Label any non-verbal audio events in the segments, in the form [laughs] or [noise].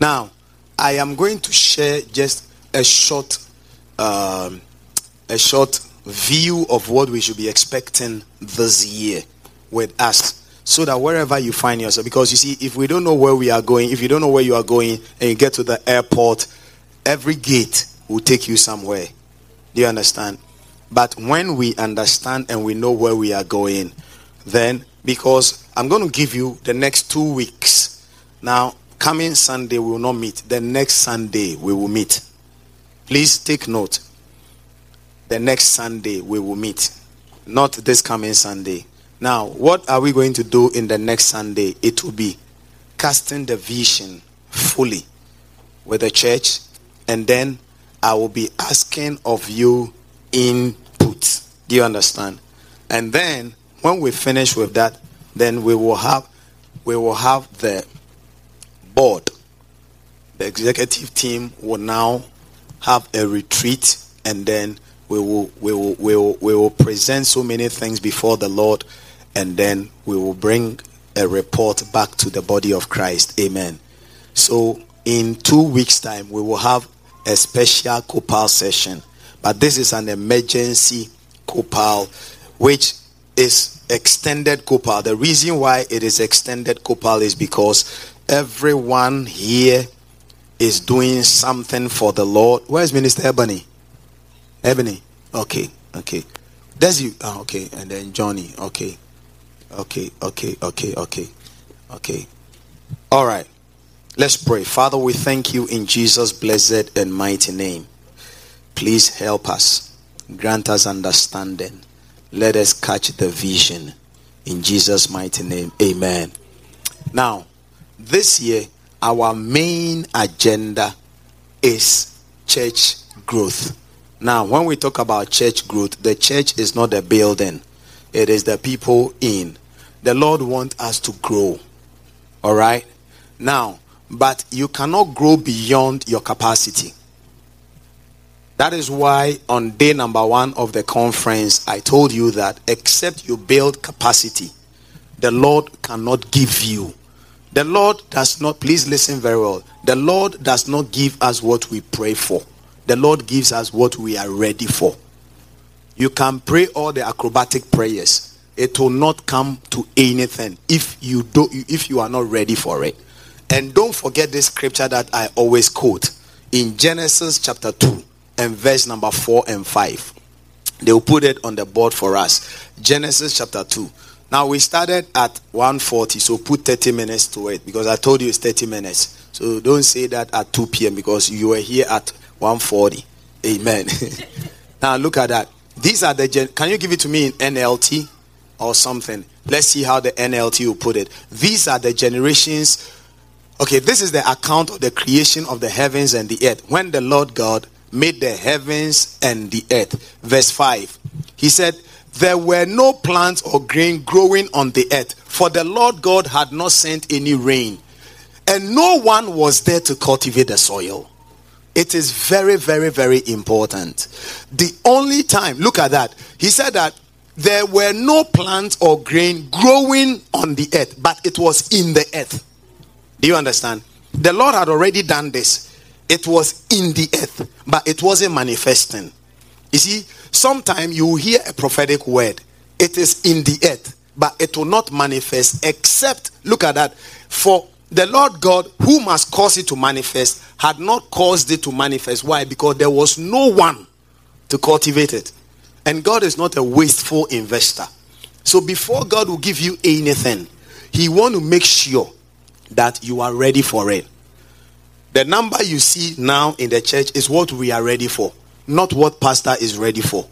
Now, I am going to share just a short, um, a short view of what we should be expecting this year with us. So that wherever you find yourself, because you see, if we don't know where we are going, if you don't know where you are going, and you get to the airport, every gate will take you somewhere. Do you understand? But when we understand and we know where we are going, then because I'm going to give you the next two weeks. Now, coming Sunday, we will not meet. The next Sunday, we will meet. Please take note. The next Sunday, we will meet. Not this coming Sunday. Now, what are we going to do in the next Sunday? It will be casting the vision fully with the church, and then I will be asking of you input. Do you understand? And then when we finish with that, then we will have we will have the board. The executive team will now have a retreat and then we will we will we will, we will present so many things before the Lord and then we will bring a report back to the body of Christ. Amen. So in 2 weeks time we will have a special copal session. But this is an emergency copal which is extended copal. The reason why it is extended copal is because everyone here is doing something for the Lord. Where's Minister Ebony? Ebony. Okay, okay. There's you. Oh, okay, and then Johnny. Okay, okay, okay, okay, okay, okay. All right. Let's pray. Father, we thank you in Jesus' blessed and mighty name. Please help us. Grant us understanding. Let us catch the vision. In Jesus' mighty name. Amen. Now, this year, our main agenda is church growth. Now, when we talk about church growth, the church is not a building, it is the people in. The Lord wants us to grow. All right? Now, but you cannot grow beyond your capacity. That is why on day number one of the conference, I told you that except you build capacity, the Lord cannot give you. The Lord does not, please listen very well. The Lord does not give us what we pray for, the Lord gives us what we are ready for. You can pray all the acrobatic prayers, it will not come to anything if you do if you are not ready for it. And don't forget this scripture that I always quote in Genesis chapter 2 and verse number 4 and 5. They will put it on the board for us. Genesis chapter 2. Now we started at 1:40, so put 30 minutes to it because I told you it's 30 minutes. So don't say that at 2 p.m. because you were here at 1:40. Amen. [laughs] now look at that. These are the gen- can you give it to me in NLT or something? Let's see how the NLT will put it. These are the generations Okay, this is the account of the creation of the heavens and the earth. When the Lord God made the heavens and the earth. Verse 5. He said, There were no plants or grain growing on the earth, for the Lord God had not sent any rain, and no one was there to cultivate the soil. It is very, very, very important. The only time, look at that. He said that there were no plants or grain growing on the earth, but it was in the earth. Do you understand? The Lord had already done this. It was in the earth, but it wasn't manifesting. You see, sometimes you hear a prophetic word, it is in the earth, but it will not manifest except, look at that, for the Lord God who must cause it to manifest had not caused it to manifest. Why? Because there was no one to cultivate it. And God is not a wasteful investor. So before God will give you anything, He want to make sure that you are ready for it. The number you see now in the church is what we are ready for, not what pastor is ready for,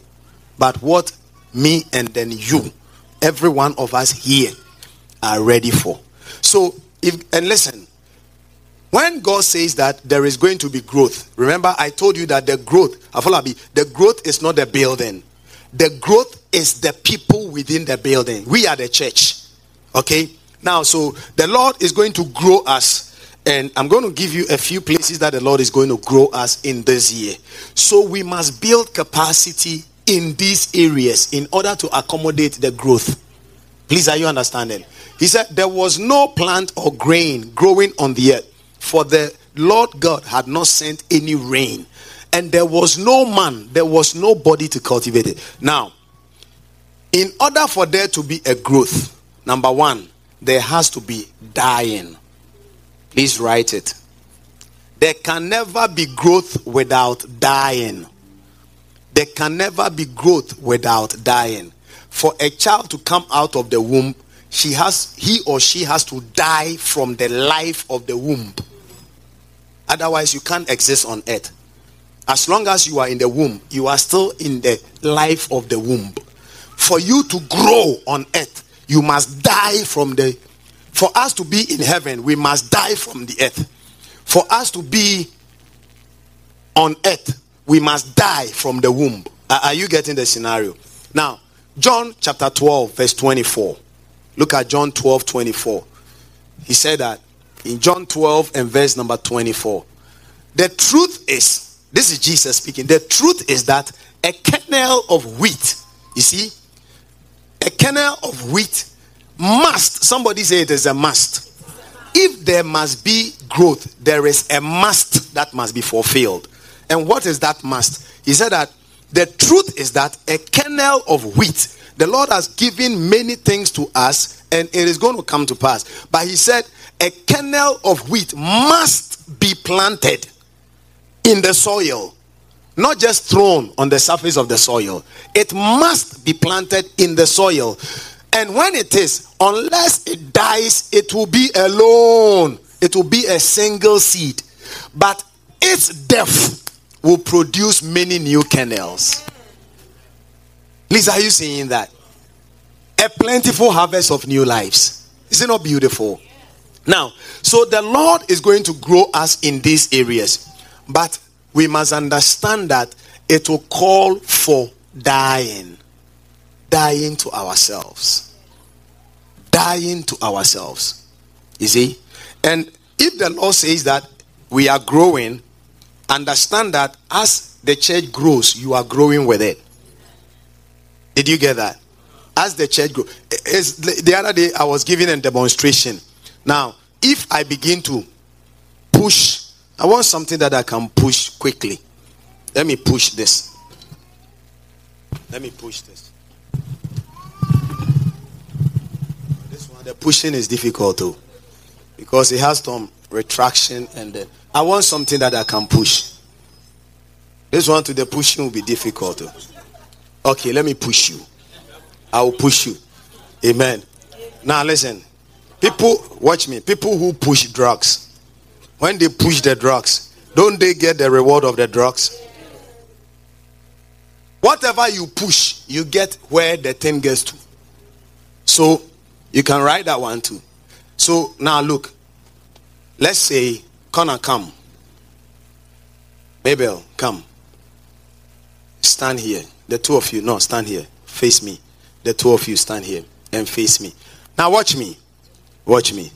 but what me and then you, every one of us here, are ready for. So, if and listen, when God says that there is going to be growth, remember I told you that the growth, Afolabi, the growth is not the building, the growth is the people within the building. We are the church. Okay? Now, so the Lord is going to grow us. And I'm going to give you a few places that the Lord is going to grow us in this year. So we must build capacity in these areas in order to accommodate the growth. Please, are you understanding? He said, There was no plant or grain growing on the earth, for the Lord God had not sent any rain, and there was no man, there was nobody to cultivate it. Now, in order for there to be a growth, number one, there has to be dying. Please write it. There can never be growth without dying. There can never be growth without dying. For a child to come out of the womb, she has he or she has to die from the life of the womb. Otherwise, you can't exist on earth. As long as you are in the womb, you are still in the life of the womb. For you to grow on earth, you must die from the for us to be in heaven, we must die from the earth. For us to be on earth, we must die from the womb. Are you getting the scenario? Now, John chapter 12, verse 24. Look at John 12, 24. He said that in John 12 and verse number 24. The truth is, this is Jesus speaking. The truth is that a kernel of wheat, you see, a kernel of wheat must, somebody say it is a must. If there must be growth, there is a must that must be fulfilled. And what is that must? He said that the truth is that a kernel of wheat, the Lord has given many things to us and it is going to come to pass. But he said a kernel of wheat must be planted in the soil, not just thrown on the surface of the soil. It must be planted in the soil. And when it is, unless it dies, it will be alone. It will be a single seed. But its death will produce many new kernels. Please, are you seeing that? A plentiful harvest of new lives. Is it not beautiful? Now, so the Lord is going to grow us in these areas. But we must understand that it will call for dying dying to ourselves. Dying to ourselves. You see? And if the Lord says that we are growing, understand that as the church grows, you are growing with it. Did you get that? As the church grows. The other day, I was giving a demonstration. Now, if I begin to push, I want something that I can push quickly. Let me push this. Let me push this. The pushing is difficult too because it has some retraction and then I want something that I can push. This one to the pushing will be difficult too. Okay, let me push you. I will push you. Amen. Now listen. People watch me. People who push drugs. When they push the drugs, don't they get the reward of the drugs? Whatever you push, you get where the thing gets to. So you can write that one too. So now look. Let's say Connor come. Mabel, come. Stand here. The two of you, no, stand here. Face me. The two of you stand here and face me. Now watch me. Watch me.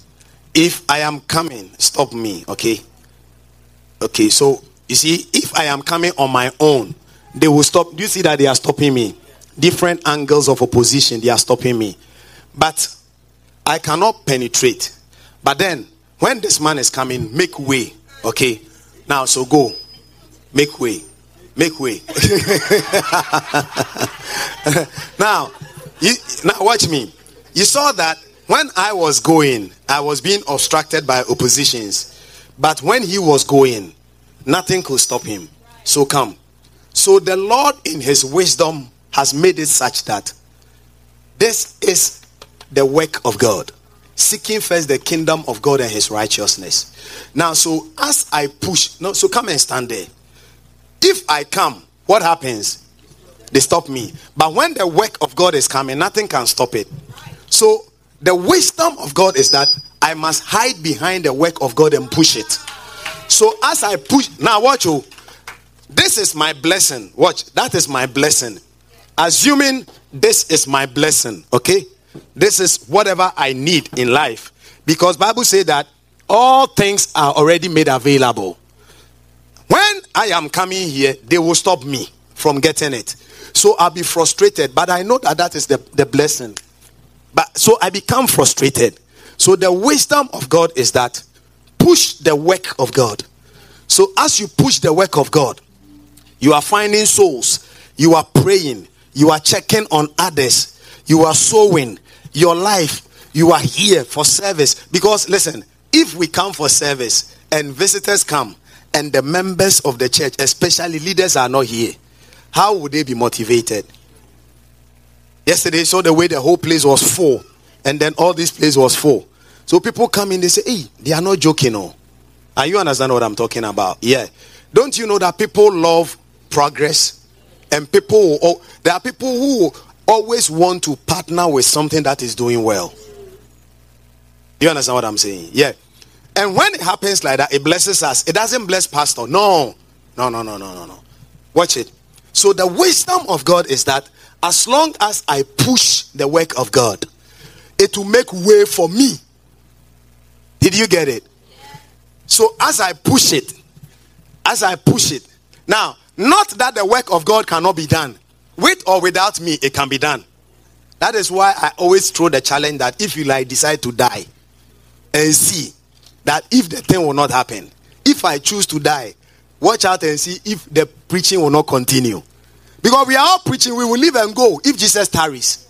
If I am coming, stop me, okay? Okay, so you see, if I am coming on my own, they will stop. Do you see that they are stopping me? Different angles of opposition, they are stopping me. But I cannot penetrate. But then, when this man is coming, make way. Okay? Now, so go. Make way. Make way. [laughs] now, you, now watch me. You saw that when I was going, I was being obstructed by oppositions. But when he was going, nothing could stop him. So come. So the Lord, in his wisdom, has made it such that this is the work of God. Seeking first the kingdom of God and his righteousness. Now, so as I push, no, so come and stand there. If I come, what happens? They stop me. But when the work of God is coming, nothing can stop it. So the wisdom of God is that I must hide behind the work of God and push it. So as I push, now watch you. Oh. This is my blessing. Watch, that is my blessing. Assuming this is my blessing, okay? This is whatever I need in life. Because Bible say that all things are already made available. When I am coming here, they will stop me from getting it. So I'll be frustrated, but I know that that is the, the blessing. But so I become frustrated. So the wisdom of God is that push the work of God. So as you push the work of God, you are finding souls, you are praying, you are checking on others, you are sowing your life, you are here for service. Because listen, if we come for service and visitors come and the members of the church, especially leaders, are not here, how would they be motivated? Yesterday, saw the way the whole place was full, and then all this place was full. So people come in, they say, Hey, they are not joking, no. are you understand what I'm talking about? Yeah. Don't you know that people love progress? And people, oh, there are people who always want to partner with something that is doing well. You understand what I'm saying? Yeah. And when it happens like that, it blesses us. It doesn't bless pastor. No. No, no, no, no, no, no. Watch it. So the wisdom of God is that as long as I push the work of God, it will make way for me. Did you get it? So as I push it, as I push it. Now, not that the work of God cannot be done. With or without me, it can be done. That is why I always throw the challenge that if you like decide to die and see that if the thing will not happen, if I choose to die, watch out and see if the preaching will not continue. Because we are all preaching, we will leave and go if Jesus tarries.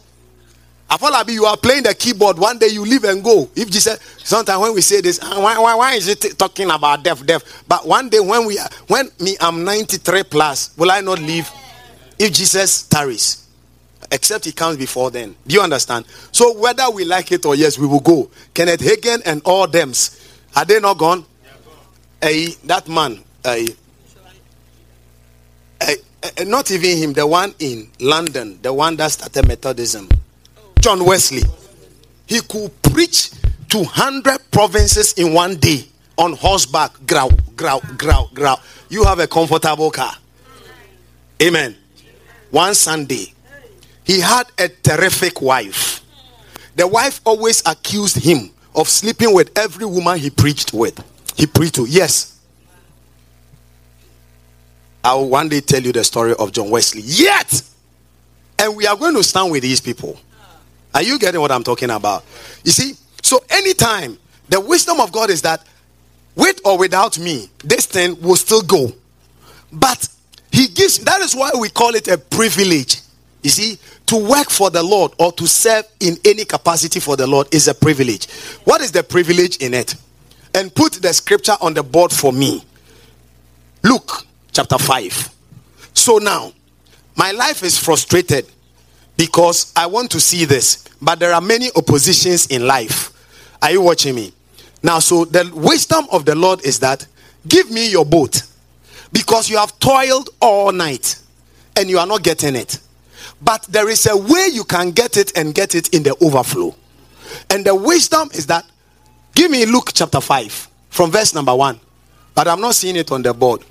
Afolabi, you are playing the keyboard. One day you leave and go. If Jesus, sometimes when we say this, ah, why, why, why is it talking about death, death? But one day when we are, when me, I'm 93 plus, will I not leave? If Jesus tarries, except he comes before then. Do you understand? So whether we like it or yes, we will go. Kenneth Hagin and all them, are they not gone? Hey, that man, hey, uh, not even him, the one in London, the one that started Methodism, John Wesley. He could preach 200 provinces in one day on horseback, growl, growl, growl, growl. You have a comfortable car. Amen. One Sunday, he had a terrific wife. The wife always accused him of sleeping with every woman he preached with. He preached to. Yes. I will one day tell you the story of John Wesley. Yet, and we are going to stand with these people. Are you getting what I'm talking about? You see, so anytime the wisdom of God is that with or without me, this thing will still go. But he gives that is why we call it a privilege. You see, to work for the Lord or to serve in any capacity for the Lord is a privilege. What is the privilege in it? And put the scripture on the board for me. Luke chapter 5. So now, my life is frustrated because I want to see this, but there are many oppositions in life. Are you watching me? Now, so the wisdom of the Lord is that give me your boat because you have toiled all night and you are not getting it. But there is a way you can get it and get it in the overflow. And the wisdom is that give me Luke chapter 5 from verse number 1. But I'm not seeing it on the board.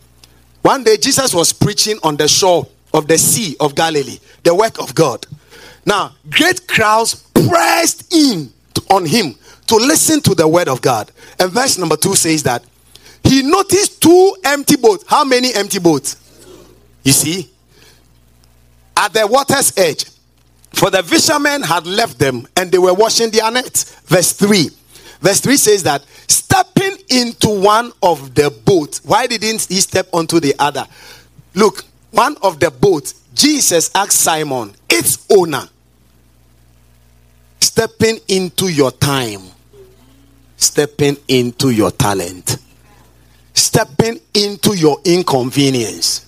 One day, Jesus was preaching on the shore of the Sea of Galilee, the work of God. Now, great crowds pressed in on him to listen to the word of God. And verse number two says that he noticed two empty boats. How many empty boats? You see? At the water's edge. For the fishermen had left them and they were washing their nets. Verse 3. Verse 3 says that stepping into one of the boats, why didn't he step onto the other? Look, one of the boats, Jesus asked Simon, its owner, stepping into your time, stepping into your talent, stepping into your inconvenience.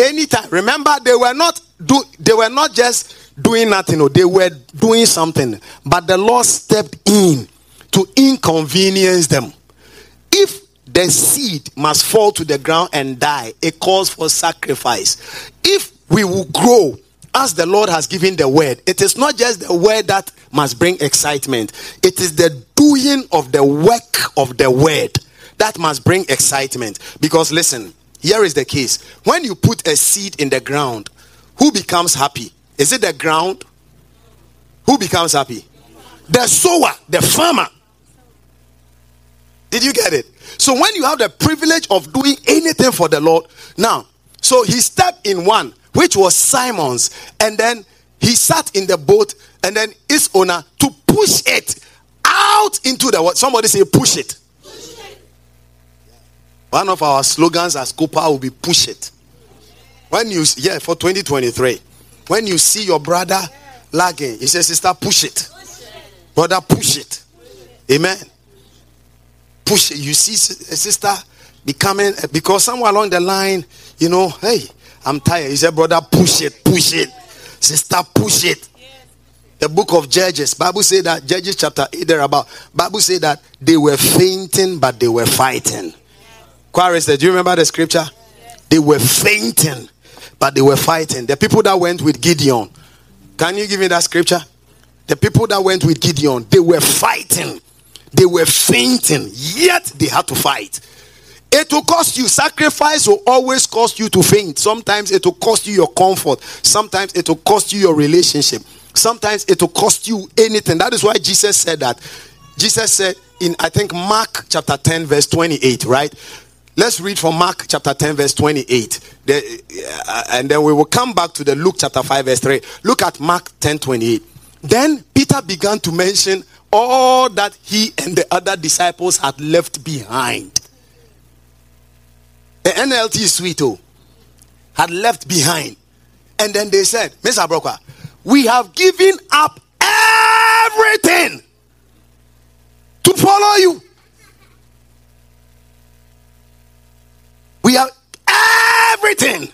Anytime, remember, they were not do they were not just doing nothing, or they were doing something, but the Lord stepped in to inconvenience them. If the seed must fall to the ground and die, it calls for sacrifice. If we will grow as the Lord has given the word, it is not just the word that must bring excitement, it is the doing of the work of the word that must bring excitement. Because listen, here is the case when you put a seed in the ground, who becomes happy? Is it the ground? Who becomes happy? The sower, the farmer. Did you get it? So when you have the privilege of doing anything for the Lord, now, so he stepped in one, which was Simon's, and then he sat in the boat, and then his owner to push it out into the what? Somebody say, push it. One of our slogans as Copa will be push it. When you, yeah, for 2023, when you see your brother lagging, he says, Sister, push it. Brother, push it. Amen. Push it. You see, eh, sister becoming, eh, because somewhere along the line, you know, hey, I'm tired. He said, Brother, push it, push it. Sister, push it. The book of Judges, Bible say that Judges chapter 8 there about Bible say that they were fainting, but they were fighting. Quares, do you remember the scripture? They were fainting, but they were fighting. The people that went with Gideon, can you give me that scripture? The people that went with Gideon, they were fighting, they were fainting, yet they had to fight. It will cost you. Sacrifice will always cost you to faint. Sometimes it will cost you your comfort. Sometimes it will cost you your relationship. Sometimes it will cost you anything. That is why Jesus said that. Jesus said in, I think, Mark chapter 10, verse 28, right? Let's read from Mark chapter 10, verse 28. The, uh, and then we will come back to the Luke chapter 5, verse 3. Look at Mark 10, 28. Then Peter began to mention all that he and the other disciples had left behind. The NLT is sweet, oh, had left behind. And then they said, Mr. Broker, we have given up everything to follow you. We have everything.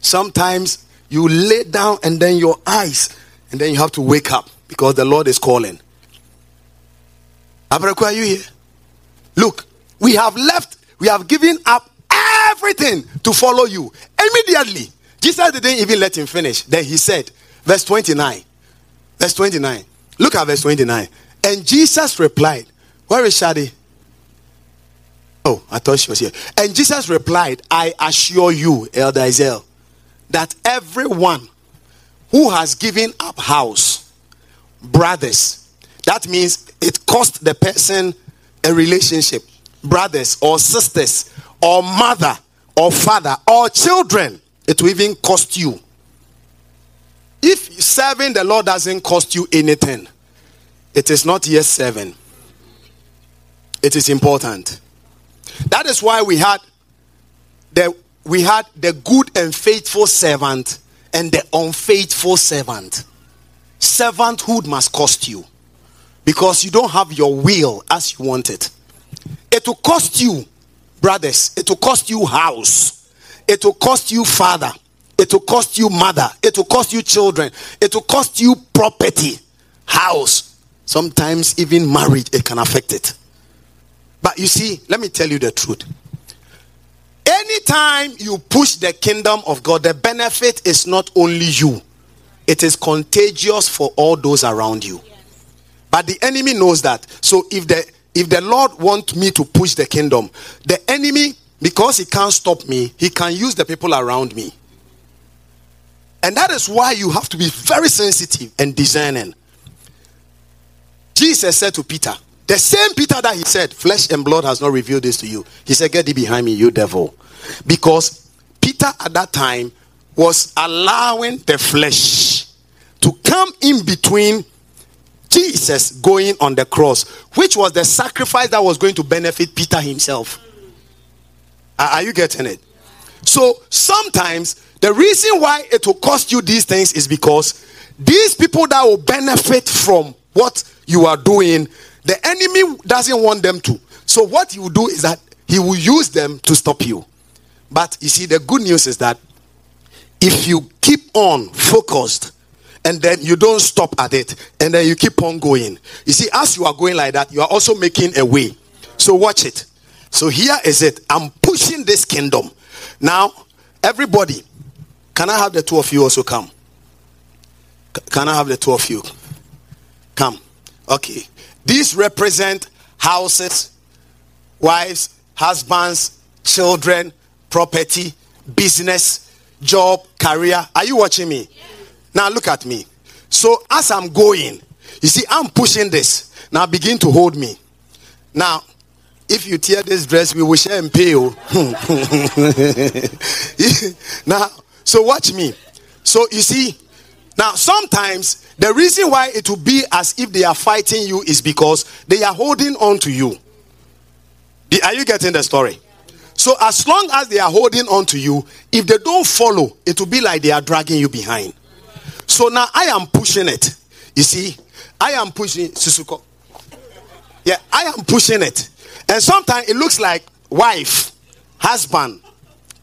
Sometimes you lay down and then your eyes, and then you have to wake up because the Lord is calling. Abraku, are you here? Look, we have left, we have given up everything to follow you. Immediately, Jesus didn't even let him finish. Then he said, verse 29. Verse 29. Look at verse 29. And Jesus replied, Where is Shadi? Oh, I thought she was here. And Jesus replied, I assure you, Elder Isel, that everyone who has given up house, brothers, that means it cost the person a relationship, brothers or sisters, or mother, or father, or children, it will even cost you. If serving the Lord doesn't cost you anything, it is not yet serving. It is important. That is why we had the we had the good and faithful servant and the unfaithful servant. Servanthood must cost you because you don't have your will as you want it. It will cost you, brothers. It will cost you house. It will cost you father. It will cost you mother. It will cost you children. It will cost you property, house. Sometimes even marriage, it can affect it. But you see, let me tell you the truth. Anytime you push the kingdom of God, the benefit is not only you, it is contagious for all those around you. But the enemy knows that. So if the if the Lord want me to push the kingdom, the enemy because he can't stop me, he can use the people around me. And that is why you have to be very sensitive and discerning. Jesus said to Peter, the same Peter that he said, Flesh and blood has not revealed this to you. He said, Get thee behind me, you devil. Because Peter at that time was allowing the flesh to come in between Jesus going on the cross, which was the sacrifice that was going to benefit Peter himself. Are you getting it? So sometimes the reason why it will cost you these things is because these people that will benefit from what you are doing the enemy doesn't want them to. So what he will do is that he will use them to stop you. But you see, the good news is that if you keep on focused and then you don't stop at it and then you keep on going, you see, as you are going like that, you are also making a way. So watch it. So here is it. I'm pushing this kingdom. Now, everybody, can I have the two of you also come? Can I have the two of you? Come. Okay. These represent houses, wives, husbands, children, property, business, job, career. Are you watching me? Now look at me. So as I'm going, you see, I'm pushing this. Now begin to hold me. Now, if you tear this dress, we will share and pay you. [laughs] now, so watch me. So you see, now sometimes the reason why it will be as if they are fighting you is because they are holding on to you. Are you getting the story? So as long as they are holding on to you, if they don't follow, it will be like they are dragging you behind. So now I am pushing it. You see, I am pushing Susuko. Yeah, I am pushing it. And sometimes it looks like wife, husband,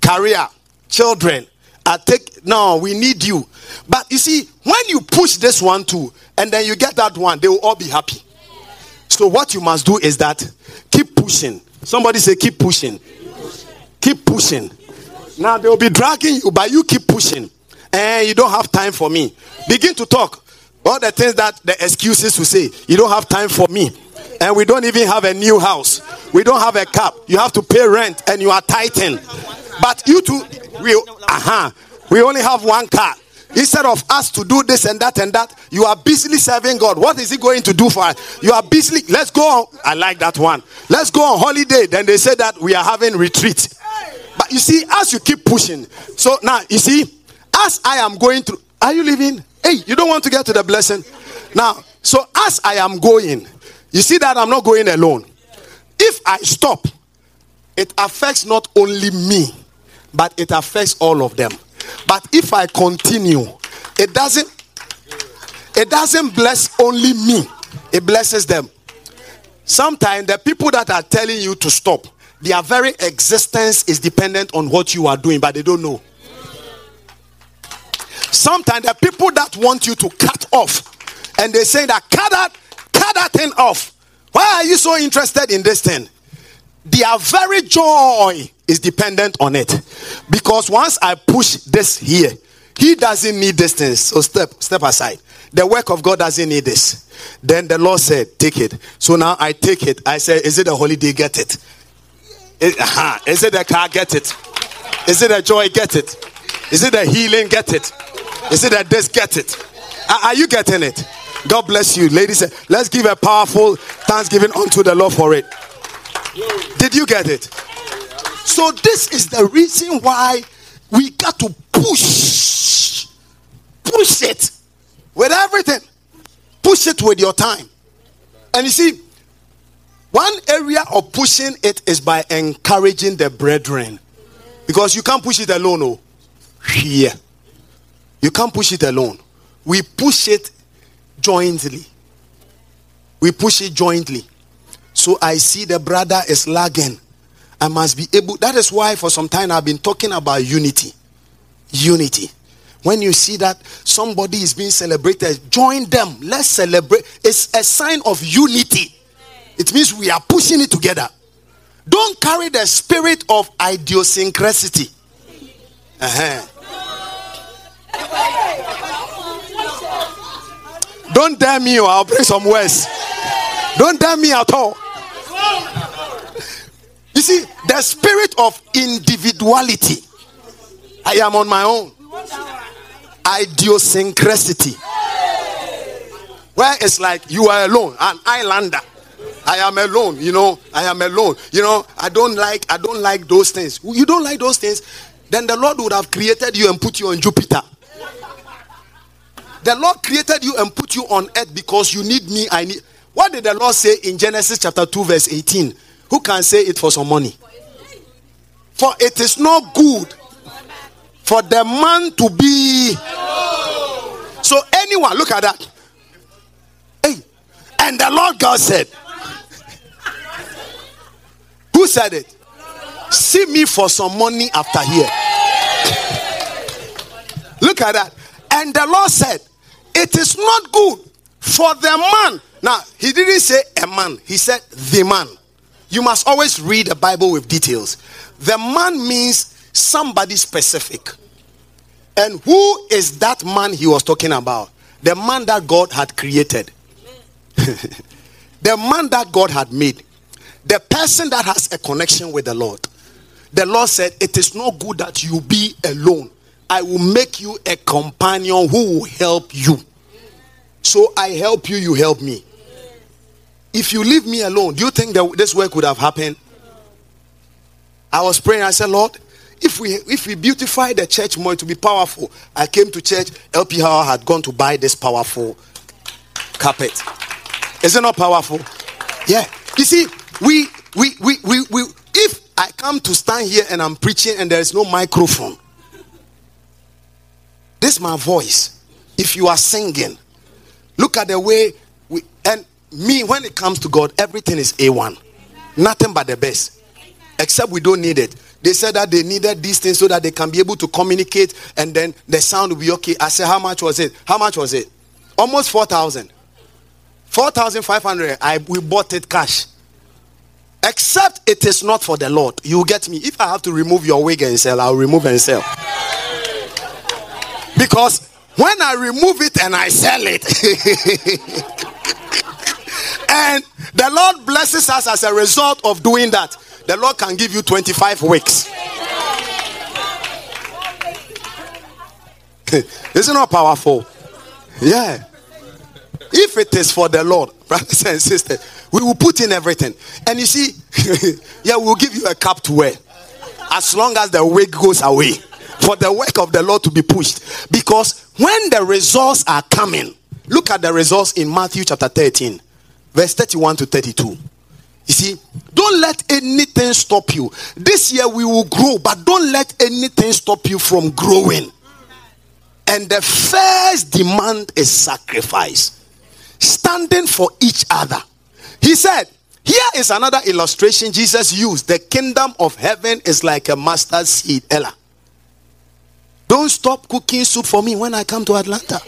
career, children. I take no, we need you. But you see, when you push this one too, and then you get that one, they will all be happy. So what you must do is that keep pushing. Somebody say keep pushing. Keep pushing. Now they will be dragging you, but you keep pushing. And you don't have time for me. Begin to talk. All the things that the excuses will say, you don't have time for me. And we don't even have a new house. We don't have a cap. You have to pay rent and you are tighten. But you two, we, uh-huh, we only have one car. Instead of us to do this and that and that, you are busily serving God. What is He going to do for us? You are busily. Let's go on. I like that one. Let's go on holiday. Then they say that we are having retreat. But you see, as you keep pushing, so now you see, as I am going through, are you leaving? Hey, you don't want to get to the blessing. Now, so as I am going, you see that I'm not going alone. If I stop, it affects not only me, but it affects all of them. But if I continue, it doesn't it doesn't bless only me, it blesses them. Sometimes the people that are telling you to stop, their very existence is dependent on what you are doing, but they don't know. Sometimes the people that want you to cut off, and they say that cut that, cut that thing off. Why are you so interested in this thing? Their very joy is dependent on it. Because once I push this here, he doesn't need this thing. So step step aside. The work of God doesn't need this. Then the Lord said, Take it. So now I take it. I say, Is it a holiday? Get it. Is, uh-huh. Is it a car? Get it. Is it a joy? Get it. Is it a healing? Get it. Is it a this? Get it. Are, are you getting it? God bless you, ladies. Let's give a powerful thanksgiving unto the Lord for it. Did you get it? So, this is the reason why we got to push. Push it with everything. Push it with your time. And you see, one area of pushing it is by encouraging the brethren. Because you can't push it alone. Oh. Here. You can't push it alone. We push it jointly. We push it jointly. So I see the brother is lagging. I must be able. That is why for some time I've been talking about unity. Unity. When you see that somebody is being celebrated, join them. Let's celebrate. It's a sign of unity. It means we are pushing it together. Don't carry the spirit of idiosyncrasy. Uh-huh. Don't dare me or I'll bring some words. Don't dare me at all. You see, the spirit of individuality. I am on my own. Idiosyncrasy. Where it's like you are alone, an islander. I am alone, you know. I am alone. You know, I don't like I don't like those things. You don't like those things, then the Lord would have created you and put you on Jupiter. The Lord created you and put you on earth because you need me. I need. What did the Lord say in Genesis chapter 2, verse 18? Who can say it for some money? For it is not good for the man to be. So, anyone, look at that. Hey, and the Lord God said, Who said it? See me for some money after here. Look at that. And the Lord said, It is not good for the man. Now, he didn't say a man, he said the man. You must always read the Bible with details. The man means somebody specific. And who is that man he was talking about? The man that God had created. [laughs] the man that God had made. The person that has a connection with the Lord. The Lord said, It is not good that you be alone. I will make you a companion who will help you. So I help you, you help me. If you leave me alone, do you think that this work would have happened? I was praying, I said, Lord, if we if we beautify the church more to be powerful, I came to church, LP Howard had gone to buy this powerful carpet. Is it not powerful? Yeah. You see, we we we we, we if I come to stand here and I'm preaching and there is no microphone. This is my voice. If you are singing, look at the way we and me when it comes to God, everything is A1. Nothing but the best. Except we don't need it. They said that they needed these things so that they can be able to communicate and then the sound will be okay. I said, How much was it? How much was it? Almost 4,000. 4,500. I we bought it cash. Except it is not for the Lord. You get me. If I have to remove your wig and sell, I'll remove and sell. Because when I remove it and I sell it, [laughs] and the Lord blesses us as a result of doing that, the Lord can give you 25 weeks. [laughs] Isn't that powerful? Yeah. If it is for the Lord, [laughs] brothers and sisters, we will put in everything. And you see, [laughs] yeah, we'll give you a cap to wear as long as the wig goes away for the work of the Lord to be pushed. Because when the results are coming, look at the results in Matthew chapter 13, verse 31 to 32. You see, don't let anything stop you. This year we will grow, but don't let anything stop you from growing. And the first demand is sacrifice, standing for each other. He said, Here is another illustration Jesus used. The kingdom of heaven is like a mustard seed. Ella. Don't stop cooking soup for me when I come to Atlanta.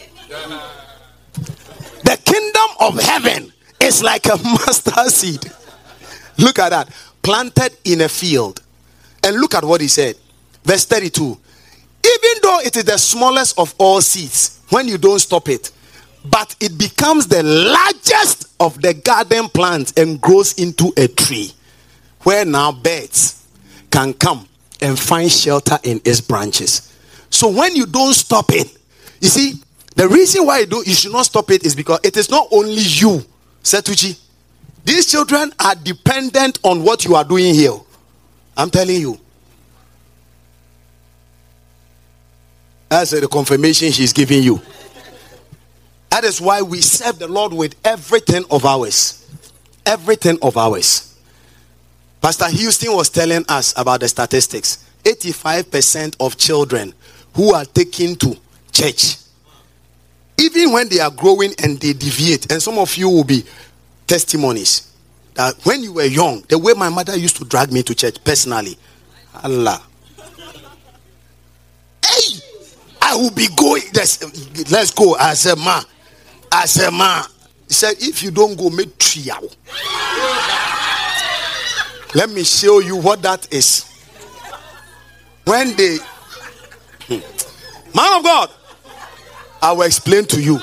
The kingdom of heaven is like a [laughs] mustard seed. Look at that. Planted in a field. And look at what he said. Verse 32. Even though it is the smallest of all seeds, when you don't stop it, but it becomes the largest of the garden plants and grows into a tree where now birds can come and find shelter in its branches. So when you don't stop it, you see, the reason why you, do, you should not stop it is because it is not only you, Setuchi. These children are dependent on what you are doing here. I'm telling you. That's the confirmation she's giving you. That is why we serve the Lord with everything of ours. Everything of ours. Pastor Houston was telling us about the statistics. 85% of children who are taken to church, even when they are growing and they deviate, and some of you will be testimonies that when you were young, the way my mother used to drag me to church personally, Allah. Hey, I will be going. Let's, let's go as a man. As a man. He said, if you don't go, make trial. Let me show you what that is. When they, hmm. man of God, I will explain to you.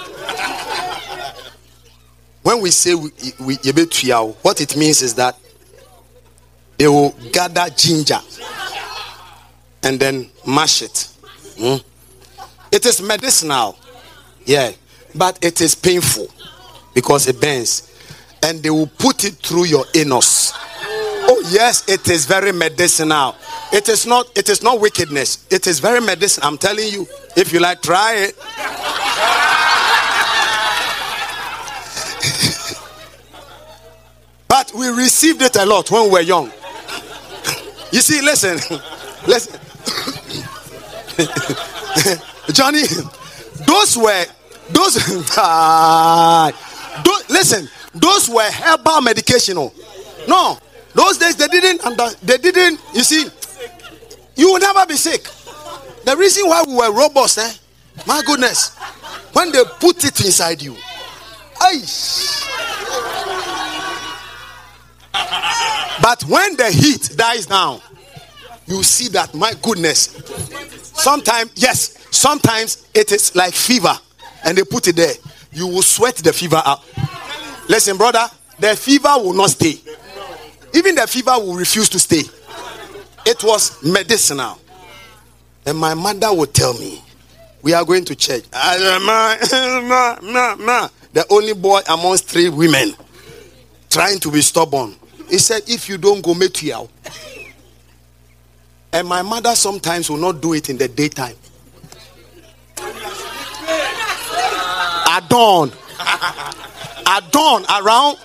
When we say we, we what it means is that they will gather ginger and then mash it. Hmm? It is medicinal, yeah, but it is painful because it burns, and they will put it through your anus. Oh yes, it is very medicinal. It is not. It is not wickedness. It is very medicinal. I'm telling you. If you like, try it. [laughs] but we received it a lot when we were young. You see, listen, [laughs] listen. [laughs] Johnny, those were those. Ah, those listen, those were herbal medication. Oh. No, those days they didn't. Under, they didn't. You see, you will never be sick. The reason why we were robust, eh? My goodness, when they put it inside you, Aish. But when the heat dies down, you see that my goodness. Sometimes, yes, Sometimes it is like fever and they put it there. You will sweat the fever out. Listen, brother, the fever will not stay. Even the fever will refuse to stay. It was medicinal. And my mother would tell me, We are going to church. [laughs] The only boy amongst three women trying to be stubborn. He said, If you don't go, meet you. And my mother sometimes will not do it in the daytime. at dawn. at dawn, around.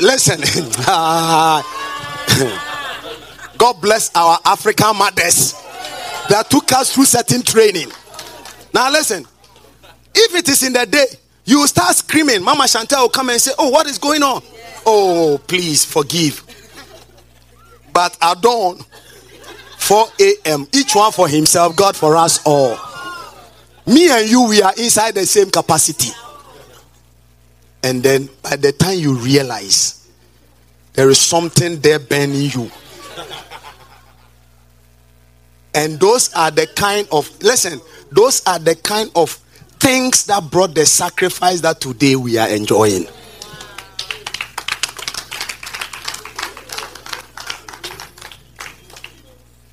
Listen. [laughs] Ah. God bless our African mothers that took us through certain training. Now listen, if it is in the day, you will start screaming. Mama Chantel will come and say, Oh, what is going on? Oh, please forgive. But at dawn, 4 a.m., each one for himself, God for us all. Me and you, we are inside the same capacity. And then by the time you realize there is something there burning you. And those are the kind of, listen, those are the kind of things that brought the sacrifice that today we are enjoying.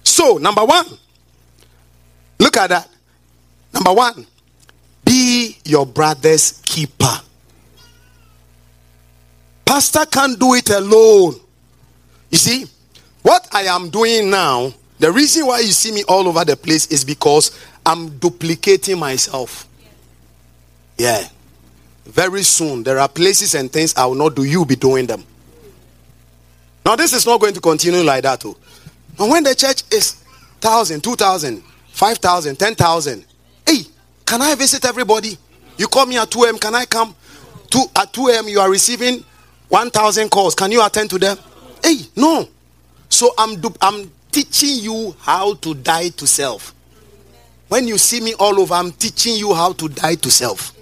So, number one, look at that. Number one, be your brother's keeper. Pastor can't do it alone. You see, what I am doing now, the reason why you see me all over the place is because I'm duplicating myself. Yeah. Very soon, there are places and things I will not do, you be doing them. Now, this is not going to continue like that. Oh. Too. And when the church is 1,000, 2,000, 5,000, 10,000, hey, can I visit everybody? You call me at 2 a.m., can I come? Two, at 2 a.m., you are receiving 1,000 calls. Can you attend to them? Hey, no. So I'm, I'm teaching you how to die to self. When you see me all over, I'm teaching you how to die to self.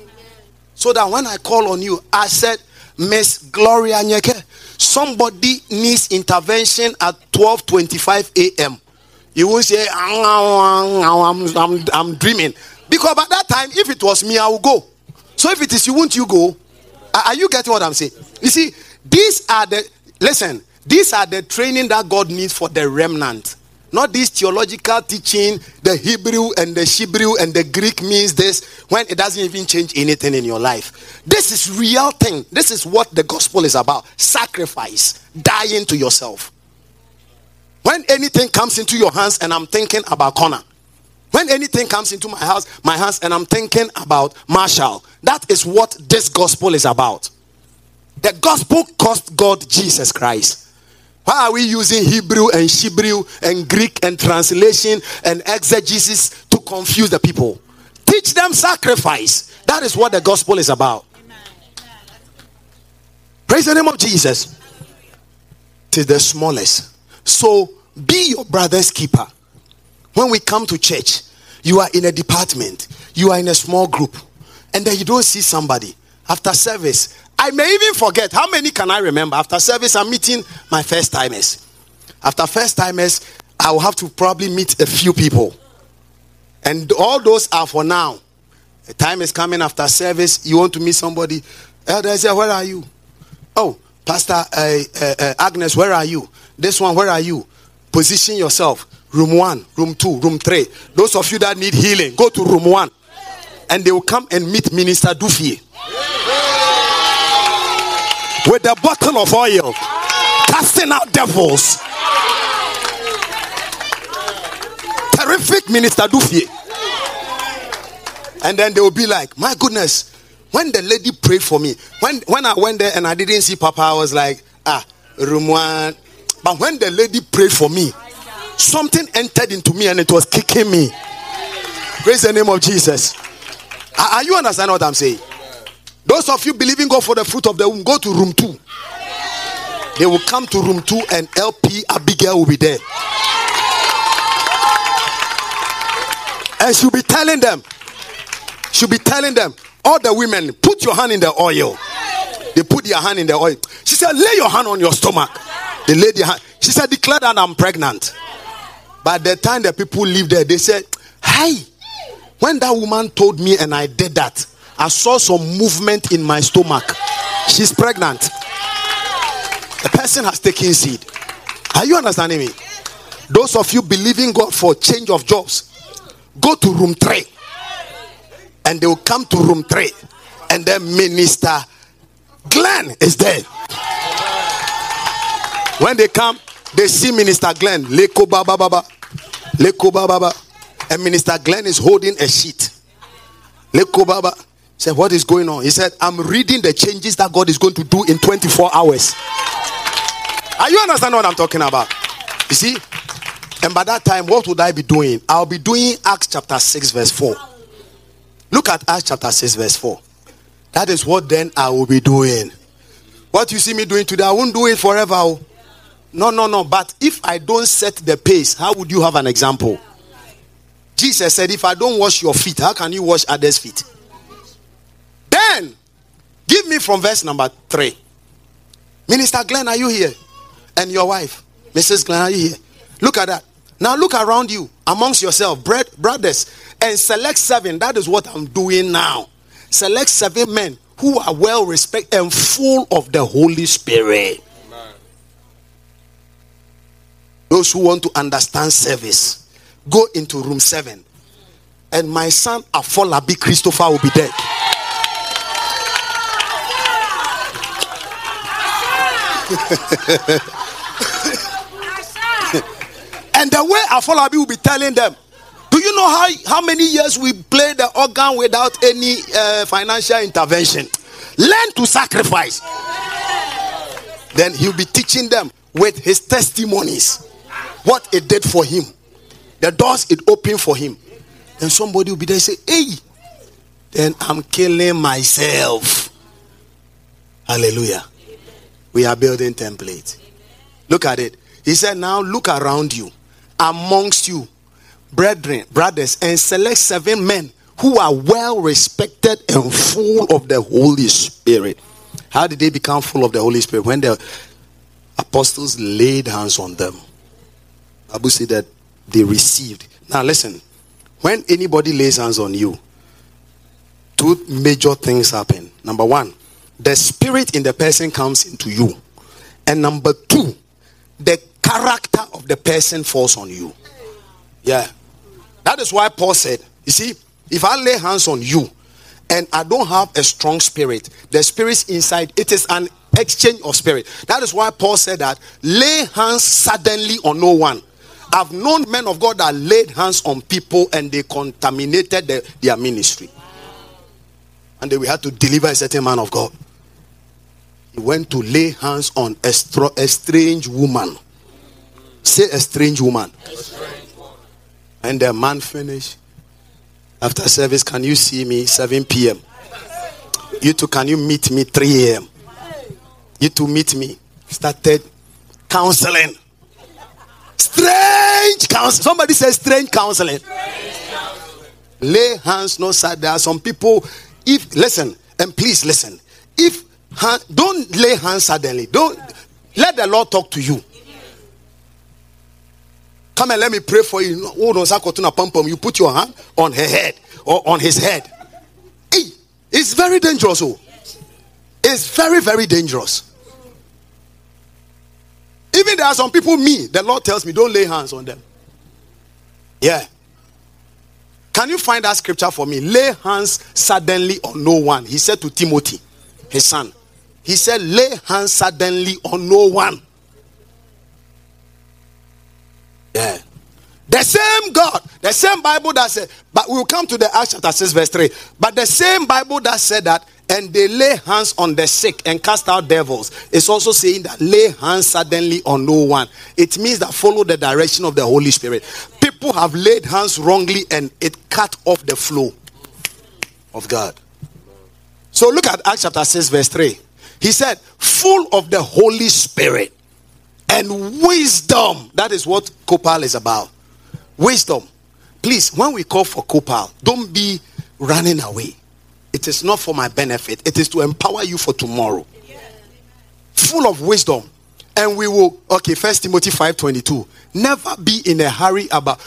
So that when I call on you, I said, Miss Gloria Nyeke, somebody needs intervention at 12:25 a.m. You won't say, I'm, I'm, I'm dreaming. Because by that time, if it was me, I would go. So if it is you, won't you go? Are you getting what I'm saying? You see, these are the, listen, these are the training that God needs for the remnant. Not this theological teaching, the Hebrew and the Hebrew and the Greek means this when it doesn't even change anything in your life. This is real thing. This is what the gospel is about. Sacrifice, dying to yourself. When anything comes into your hands and I'm thinking about Connor, when anything comes into my house, my hands, and I'm thinking about Marshall, that is what this gospel is about. The gospel cost God Jesus Christ. Why are we using Hebrew and Hebrew and Greek and translation and exegesis to confuse the people? Teach them sacrifice. That is what the gospel is about. Praise the name of Jesus. Is the smallest. So be your brother's keeper. When we come to church, you are in a department, you are in a small group, and then you don't see somebody after service. I may even forget how many can I remember after service. I'm meeting my first timers. After first timers, I will have to probably meet a few people, and all those are for now. The time is coming after service. You want to meet somebody. Elder, say, where are you? Oh, Pastor uh, uh, uh, Agnes, where are you? This one, where are you? Position yourself. Room one, room two, room three. Those of you that need healing, go to room one. And they will come and meet Minister Dufie. With a bottle of oil, casting out devils. Terrific Minister Dufie. And then they will be like, My goodness, when the lady prayed for me, when, when I went there and I didn't see Papa, I was like, Ah, one. But when the lady prayed for me, something entered into me and it was kicking me. Praise the name of Jesus. Are you understand what I'm saying? Those of you believing God for the fruit of the womb, go to room two. They will come to room two and LP Abigail will be there. And she'll be telling them, she'll be telling them, all the women, put your hand in the oil. They put their hand in the oil. She said, lay your hand on your stomach. They laid their hand. She said, declare that I'm pregnant. By the time the people live there, they said, Hey, when that woman told me and I did that, I saw some movement in my stomach. She's pregnant. The person has taken seed. Are you understanding me? Those of you believing God for change of jobs, go to room three. And they will come to room three. And then Minister Glenn is there. When they come, they see Minister Glenn, Leko Baba Baba, Leko Baba Baba, and Minister Glenn is holding a sheet. Leko Baba said, What is going on? He said, I'm reading the changes that God is going to do in 24 hours. Are you understand what I'm talking about? You see, And by that time, what would I be doing? I'll be doing Acts chapter 6, verse 4. Look at Acts chapter 6, verse 4. That is what then I will be doing. What you see me doing today, I won't do it forever. Oh. No, no, no. But if I don't set the pace, how would you have an example? Jesus said, If I don't wash your feet, how can you wash others' feet? Then, give me from verse number three. Minister Glenn, are you here? And your wife, Mrs. Glenn, are you here? Look at that. Now look around you amongst yourself, brothers, and select seven. That is what I'm doing now. Select seven men who are well respected and full of the Holy Spirit. Those who want to understand service, go into room seven. And my son Afolabi Christopher will be there. [laughs] and the way Afolabi will be telling them, do you know how, how many years we play the organ without any uh, financial intervention? Learn to sacrifice. Then he'll be teaching them with his testimonies what it did for him, the doors it opened for him. Then somebody will be there and say, Hey, then I'm killing myself. Hallelujah. We are building templates. Look at it. He said, Now look around you, amongst you, brethren, brothers, and select seven men who are well respected and full of the Holy Spirit. How did they become full of the Holy Spirit? When the apostles laid hands on them. Abu said that they received. Now listen, when anybody lays hands on you, two major things happen. Number one, the spirit in the person comes into you. And number two, the character of the person falls on you. Yeah. That is why Paul said, you see, if I lay hands on you and I don't have a strong spirit, the spirit's inside, it is an exchange of spirit. That is why Paul said that lay hands suddenly on no one. I've known men of God that laid hands on people and they contaminated the, their ministry. And they we had to deliver a certain man of God. He went to lay hands on a, stro- a strange woman. Say a strange woman. A strange woman. And the man finished. After service, can you see me 7 p.m.? You two, can you meet me 3 a.m.? You two meet me. Started counseling. Strange counseling. Somebody says strange counseling. strange. Lay hands, no side. There are some people. If listen, and please listen. If hand, don't lay hands suddenly. Don't let the Lord talk to you. Come and let me pray for you. You put your hand on her head or on his head. Hey, it's very dangerous. Oh. It's very, very dangerous. Even there are some people, me, the Lord tells me, don't lay hands on them. Yeah. Can you find that scripture for me? Lay hands suddenly on no one. He said to Timothy, his son. He said, lay hands suddenly on no one. Yeah. The same God, the same Bible that said, but we'll come to the Acts chapter 6, verse 3. But the same Bible that said that, and they lay hands on the sick and cast out devils, it's also saying that lay hands suddenly on no one. It means that follow the direction of the Holy Spirit. People have laid hands wrongly and it cut off the flow of God. So look at Acts chapter 6, verse 3. He said, full of the Holy Spirit and wisdom. That is what Kopal is about. Wisdom. Please, when we call for Kopal, don't be running away. It is not for my benefit, it is to empower you for tomorrow. Full of wisdom. And we will, okay, First Timothy 5:22. Never be in a hurry about